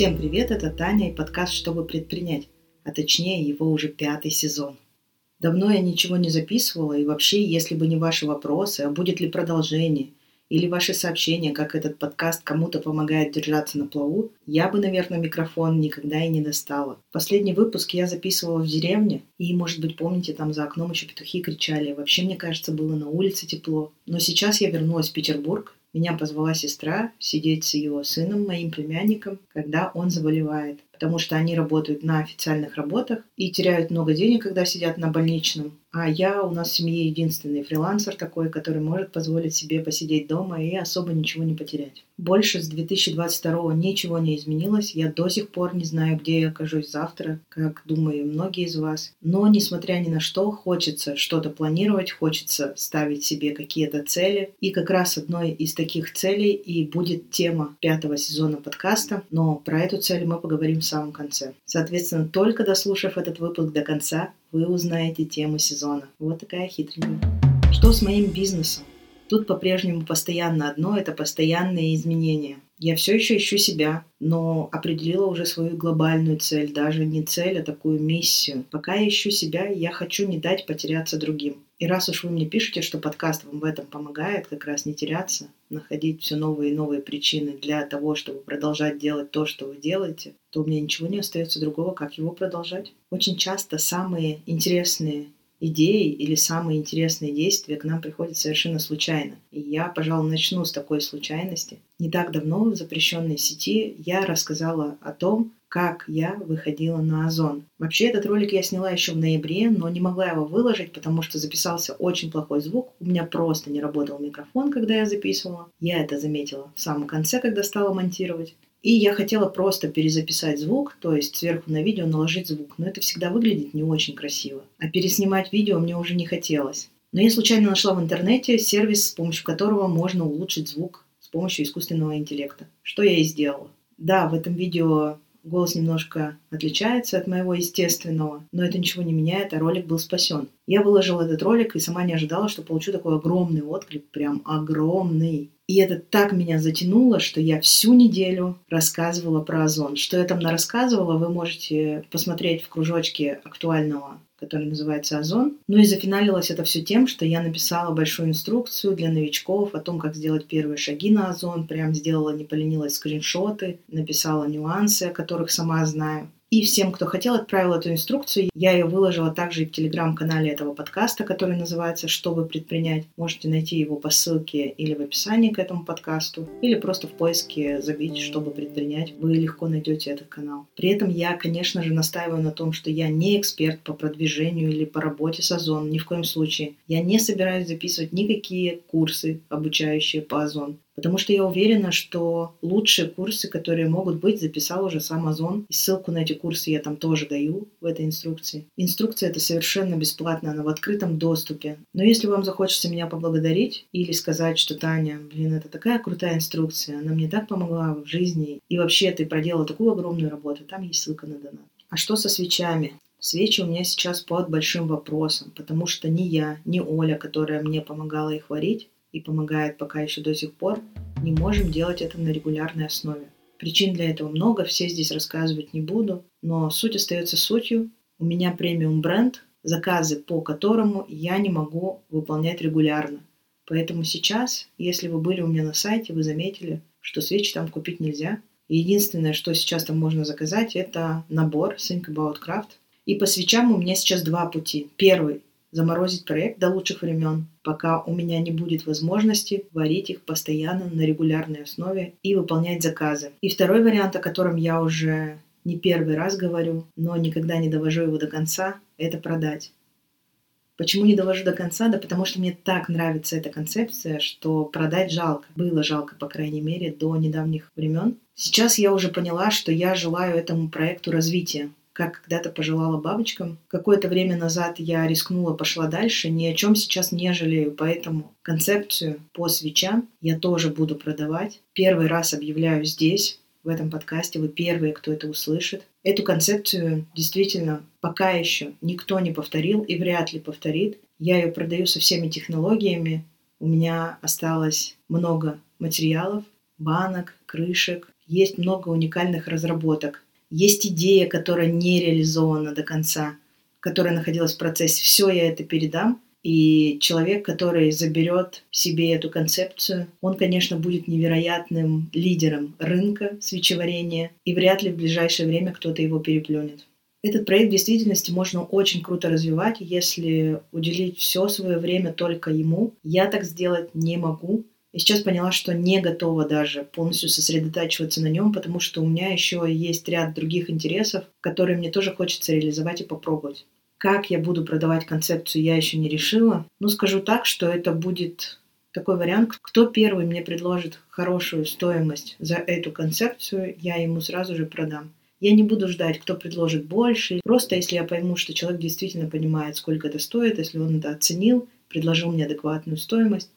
Всем привет, это Таня и подкаст «Чтобы предпринять», а точнее его уже пятый сезон. Давно я ничего не записывала, и вообще, если бы не ваши вопросы, а будет ли продолжение, или ваши сообщения, как этот подкаст кому-то помогает держаться на плаву, я бы, наверное, микрофон никогда и не достала. Последний выпуск я записывала в деревне, и, может быть, помните, там за окном еще петухи кричали. Вообще, мне кажется, было на улице тепло. Но сейчас я вернулась в Петербург, меня позвала сестра сидеть с ее сыном, моим племянником, когда он заболевает, потому что они работают на официальных работах и теряют много денег, когда сидят на больничном. А я у нас в семье единственный фрилансер такой, который может позволить себе посидеть дома и особо ничего не потерять. Больше с 2022 ничего не изменилось. Я до сих пор не знаю, где я окажусь завтра, как думаю многие из вас. Но, несмотря ни на что, хочется что-то планировать, хочется ставить себе какие-то цели. И как раз одной из таких целей и будет тема пятого сезона подкаста. Но про эту цель мы поговорим в самом конце. Соответственно, только дослушав этот выпуск до конца, вы узнаете тему сезона. Вот такая хитренькая. Что с моим бизнесом? Тут по-прежнему постоянно одно – это постоянные изменения. Я все еще ищу себя, но определила уже свою глобальную цель, даже не цель, а такую миссию. Пока я ищу себя, я хочу не дать потеряться другим. И раз уж вы мне пишете, что подкаст вам в этом помогает, как раз не теряться, находить все новые и новые причины для того, чтобы продолжать делать то, что вы делаете, то у меня ничего не остается другого, как его продолжать. Очень часто самые интересные идеи или самые интересные действия к нам приходят совершенно случайно. И я, пожалуй, начну с такой случайности. Не так давно в запрещенной сети я рассказала о том, как я выходила на Озон. Вообще этот ролик я сняла еще в ноябре, но не могла его выложить, потому что записался очень плохой звук. У меня просто не работал микрофон, когда я записывала. Я это заметила в самом конце, когда стала монтировать. И я хотела просто перезаписать звук, то есть сверху на видео наложить звук, но это всегда выглядит не очень красиво. А переснимать видео мне уже не хотелось. Но я случайно нашла в интернете сервис, с помощью которого можно улучшить звук с помощью искусственного интеллекта. Что я и сделала. Да, в этом видео голос немножко отличается от моего естественного, но это ничего не меняет, а ролик был спасен. Я выложила этот ролик и сама не ожидала, что получу такой огромный отклик, прям огромный. И это так меня затянуло, что я всю неделю рассказывала про озон. Что я там рассказывала, вы можете посмотреть в кружочке актуального который называется «Озон». Ну и зафиналилось это все тем, что я написала большую инструкцию для новичков о том, как сделать первые шаги на Озон. Прям сделала, не поленилась, скриншоты, написала нюансы, о которых сама знаю. И всем, кто хотел, отправил эту инструкцию. Я ее выложила также и в телеграм-канале этого подкаста, который называется «Что вы предпринять?». Можете найти его по ссылке или в описании к этому подкасту, или просто в поиске забить «Чтобы предпринять». Вы легко найдете этот канал. При этом я, конечно же, настаиваю на том, что я не эксперт по продвижению или по работе с Озон, ни в коем случае. Я не собираюсь записывать никакие курсы, обучающие по Озон. Потому что я уверена, что лучшие курсы, которые могут быть, записал уже сам Озон. И ссылку на эти курсы я там тоже даю в этой инструкции. Инструкция это совершенно бесплатно, она в открытом доступе. Но если вам захочется меня поблагодарить или сказать, что Таня, блин, это такая крутая инструкция, она мне так помогла в жизни, и вообще ты проделала такую огромную работу, там есть ссылка на донат. А что со свечами? Свечи у меня сейчас под большим вопросом, потому что ни я, ни Оля, которая мне помогала их варить, и помогает пока еще до сих пор, не можем делать это на регулярной основе. Причин для этого много, все здесь рассказывать не буду, но суть остается сутью. У меня премиум бренд, заказы по которому я не могу выполнять регулярно. Поэтому сейчас, если вы были у меня на сайте, вы заметили, что свечи там купить нельзя. Единственное, что сейчас там можно заказать, это набор Think About Craft. И по свечам у меня сейчас два пути. Первый заморозить проект до лучших времен, пока у меня не будет возможности варить их постоянно на регулярной основе и выполнять заказы. И второй вариант, о котором я уже не первый раз говорю, но никогда не довожу его до конца, это продать. Почему не довожу до конца? Да потому что мне так нравится эта концепция, что продать жалко. Было жалко, по крайней мере, до недавних времен. Сейчас я уже поняла, что я желаю этому проекту развития как когда-то пожелала бабочкам. Какое-то время назад я рискнула, пошла дальше, ни о чем сейчас не жалею, поэтому концепцию по свечам я тоже буду продавать. Первый раз объявляю здесь, в этом подкасте, вы первые, кто это услышит. Эту концепцию действительно пока еще никто не повторил и вряд ли повторит. Я ее продаю со всеми технологиями. У меня осталось много материалов, банок, крышек, есть много уникальных разработок, есть идея, которая не реализована до конца, которая находилась в процессе. Все я это передам, и человек, который заберет себе эту концепцию, он, конечно, будет невероятным лидером рынка свечеварения, и вряд ли в ближайшее время кто-то его переплюнет. Этот проект в действительности можно очень круто развивать, если уделить все свое время только ему. Я так сделать не могу. И сейчас поняла, что не готова даже полностью сосредотачиваться на нем, потому что у меня еще есть ряд других интересов, которые мне тоже хочется реализовать и попробовать. Как я буду продавать концепцию, я еще не решила. Но скажу так, что это будет такой вариант. Кто первый мне предложит хорошую стоимость за эту концепцию, я ему сразу же продам. Я не буду ждать, кто предложит больше. Просто если я пойму, что человек действительно понимает, сколько это стоит, если он это оценил, предложил мне адекватную стоимость,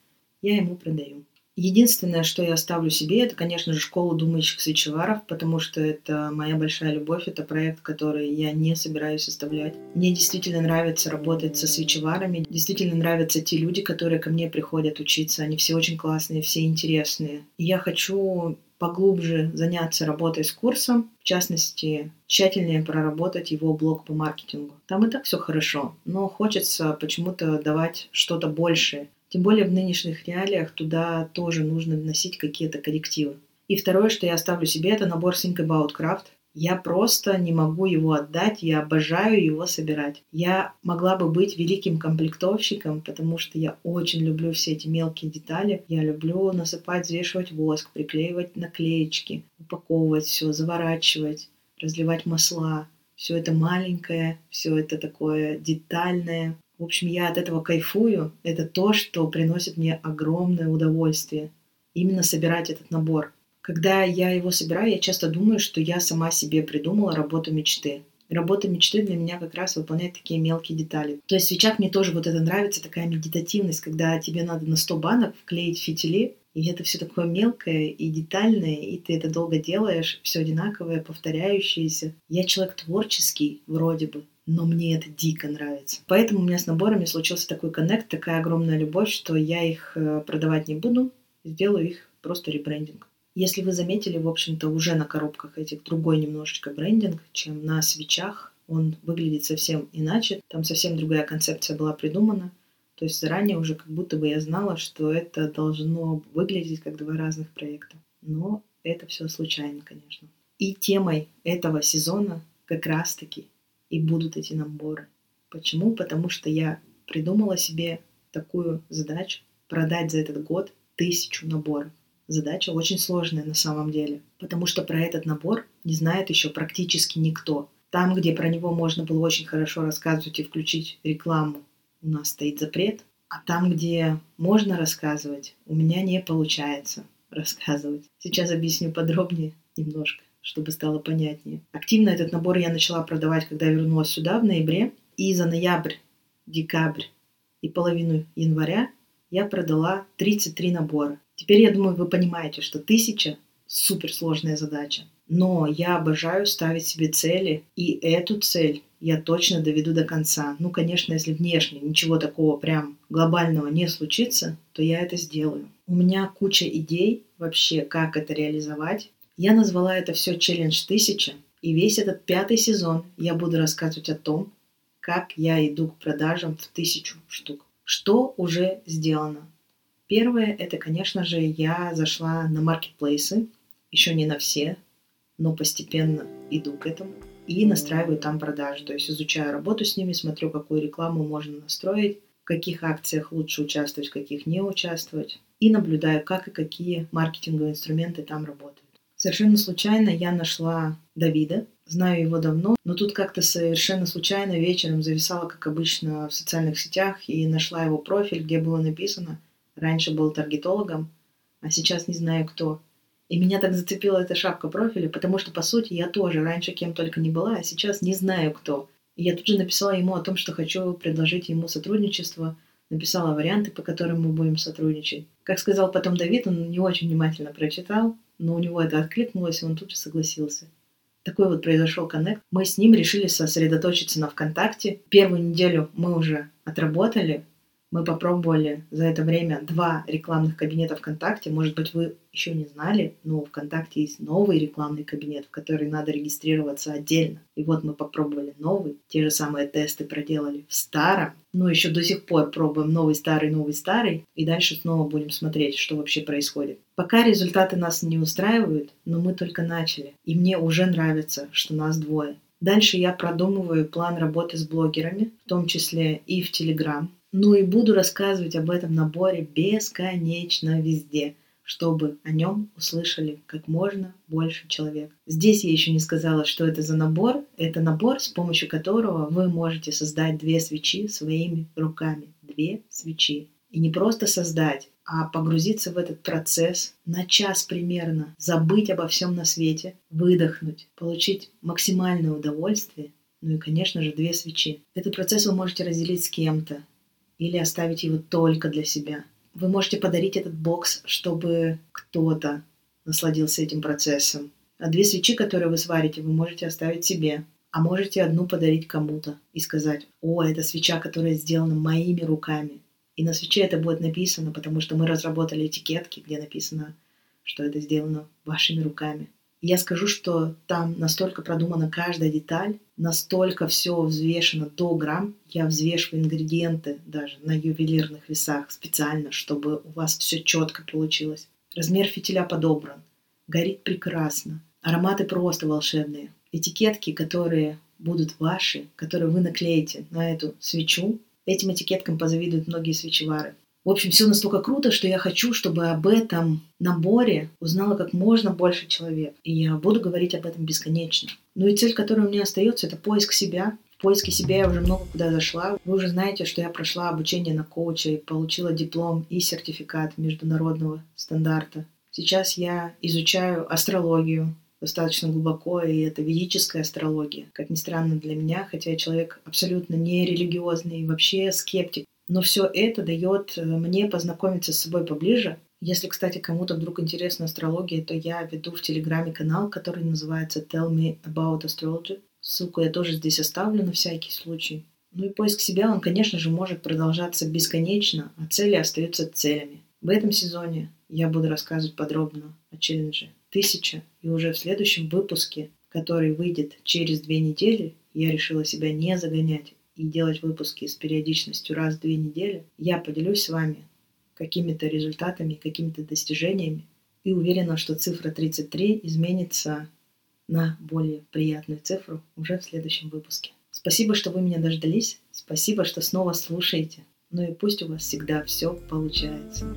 я ему продаю. Единственное, что я оставлю себе, это, конечно же, школу думающих свечеваров, потому что это моя большая любовь, это проект, который я не собираюсь оставлять. Мне действительно нравится работать со свечеварами, действительно нравятся те люди, которые ко мне приходят учиться, они все очень классные, все интересные. И я хочу поглубже заняться работой с курсом, в частности, тщательнее проработать его блок по маркетингу. Там и так все хорошо, но хочется почему-то давать что-то большее. Тем более в нынешних реалиях туда тоже нужно вносить какие-то коррективы. И второе, что я оставлю себе, это набор Think About Craft. Я просто не могу его отдать, я обожаю его собирать. Я могла бы быть великим комплектовщиком, потому что я очень люблю все эти мелкие детали. Я люблю насыпать, взвешивать воск, приклеивать наклеечки, упаковывать все, заворачивать, разливать масла. Все это маленькое, все это такое детальное. В общем, я от этого кайфую. Это то, что приносит мне огромное удовольствие. Именно собирать этот набор. Когда я его собираю, я часто думаю, что я сама себе придумала работу мечты. Работа мечты для меня как раз выполняет такие мелкие детали. То есть в свечах мне тоже вот это нравится, такая медитативность, когда тебе надо на 100 банок вклеить фитили, и это все такое мелкое и детальное, и ты это долго делаешь, все одинаковое, повторяющееся. Я человек творческий, вроде бы, но мне это дико нравится. Поэтому у меня с наборами случился такой коннект, такая огромная любовь, что я их э, продавать не буду, сделаю их просто ребрендинг. Если вы заметили, в общем-то, уже на коробках этих другой немножечко брендинг, чем на свечах. Он выглядит совсем иначе. Там совсем другая концепция была придумана. То есть заранее уже как будто бы я знала, что это должно выглядеть как два разных проекта. Но это все случайно, конечно. И темой этого сезона как раз-таки и будут эти наборы. Почему? Потому что я придумала себе такую задачу продать за этот год тысячу наборов. Задача очень сложная на самом деле, потому что про этот набор не знает еще практически никто. Там, где про него можно было очень хорошо рассказывать и включить рекламу, у нас стоит запрет. А там, где можно рассказывать, у меня не получается рассказывать. Сейчас объясню подробнее немножко, чтобы стало понятнее. Активно этот набор я начала продавать, когда вернулась сюда в ноябре. И за ноябрь, декабрь и половину января я продала 33 набора. Теперь, я думаю, вы понимаете, что тысяча – суперсложная задача. Но я обожаю ставить себе цели, и эту цель я точно доведу до конца. Ну, конечно, если внешне ничего такого прям глобального не случится, то я это сделаю. У меня куча идей вообще, как это реализовать. Я назвала это все челлендж тысяча, и весь этот пятый сезон я буду рассказывать о том, как я иду к продажам в тысячу штук. Что уже сделано, Первое, это, конечно же, я зашла на маркетплейсы, еще не на все, но постепенно иду к этому и настраиваю там продажи. То есть изучаю работу с ними, смотрю, какую рекламу можно настроить, в каких акциях лучше участвовать, в каких не участвовать. И наблюдаю, как и какие маркетинговые инструменты там работают. Совершенно случайно я нашла Давида, знаю его давно, но тут как-то совершенно случайно вечером зависала, как обычно, в социальных сетях и нашла его профиль, где было написано – Раньше был таргетологом, а сейчас не знаю кто. И меня так зацепила эта шапка профиля, потому что, по сути, я тоже раньше кем только не была, а сейчас не знаю кто. И я тут же написала ему о том, что хочу предложить ему сотрудничество, написала варианты, по которым мы будем сотрудничать. Как сказал потом Давид, он не очень внимательно прочитал, но у него это откликнулось, и он тут же согласился. Такой вот произошел коннект. Мы с ним решили сосредоточиться на ВКонтакте. Первую неделю мы уже отработали, Мы попробовали за это время два рекламных кабинета ВКонтакте. Может быть, вы еще не знали, но ВКонтакте есть новый рекламный кабинет, в который надо регистрироваться отдельно. И вот мы попробовали новый, те же самые тесты проделали в старом, но еще до сих пор пробуем новый, старый, новый, старый, и дальше снова будем смотреть, что вообще происходит. Пока результаты нас не устраивают, но мы только начали, и мне уже нравится, что нас двое. Дальше я продумываю план работы с блогерами, в том числе и в Телеграм. Ну и буду рассказывать об этом наборе бесконечно везде, чтобы о нем услышали как можно больше человек. Здесь я еще не сказала, что это за набор. Это набор, с помощью которого вы можете создать две свечи своими руками. Две свечи. И не просто создать, а погрузиться в этот процесс на час примерно, забыть обо всем на свете, выдохнуть, получить максимальное удовольствие, ну и, конечно же, две свечи. Этот процесс вы можете разделить с кем-то, или оставить его только для себя. Вы можете подарить этот бокс, чтобы кто-то насладился этим процессом. А две свечи, которые вы сварите, вы можете оставить себе. А можете одну подарить кому-то и сказать, о, это свеча, которая сделана моими руками. И на свече это будет написано, потому что мы разработали этикетки, где написано, что это сделано вашими руками. Я скажу, что там настолько продумана каждая деталь, настолько все взвешено до грамм. Я взвешиваю ингредиенты даже на ювелирных весах специально, чтобы у вас все четко получилось. Размер фитиля подобран. Горит прекрасно. Ароматы просто волшебные. Этикетки, которые будут ваши, которые вы наклеите на эту свечу, этим этикеткам позавидуют многие свечевары. В общем, все настолько круто, что я хочу, чтобы об этом наборе узнало как можно больше человек. И я буду говорить об этом бесконечно. Ну и цель, которая у меня остается, это поиск себя. В поиске себя я уже много куда зашла. Вы уже знаете, что я прошла обучение на коуча и получила диплом и сертификат международного стандарта. Сейчас я изучаю астрологию, достаточно глубоко, и это ведическая астрология. Как ни странно для меня, хотя я человек абсолютно не религиозный вообще скептик. Но все это дает э, мне познакомиться с собой поближе. Если, кстати, кому-то вдруг интересна астрология, то я веду в Телеграме канал, который называется Tell Me About Astrology. Ссылку я тоже здесь оставлю на всякий случай. Ну и поиск себя, он, конечно же, может продолжаться бесконечно, а цели остаются целями. В этом сезоне я буду рассказывать подробно о челлендже «Тысяча», и уже в следующем выпуске, который выйдет через две недели, я решила себя не загонять и делать выпуски с периодичностью раз в две недели, я поделюсь с вами какими-то результатами, какими-то достижениями и уверена, что цифра 33 изменится на более приятную цифру уже в следующем выпуске. Спасибо, что вы меня дождались. Спасибо, что снова слушаете. Ну и пусть у вас всегда все получается.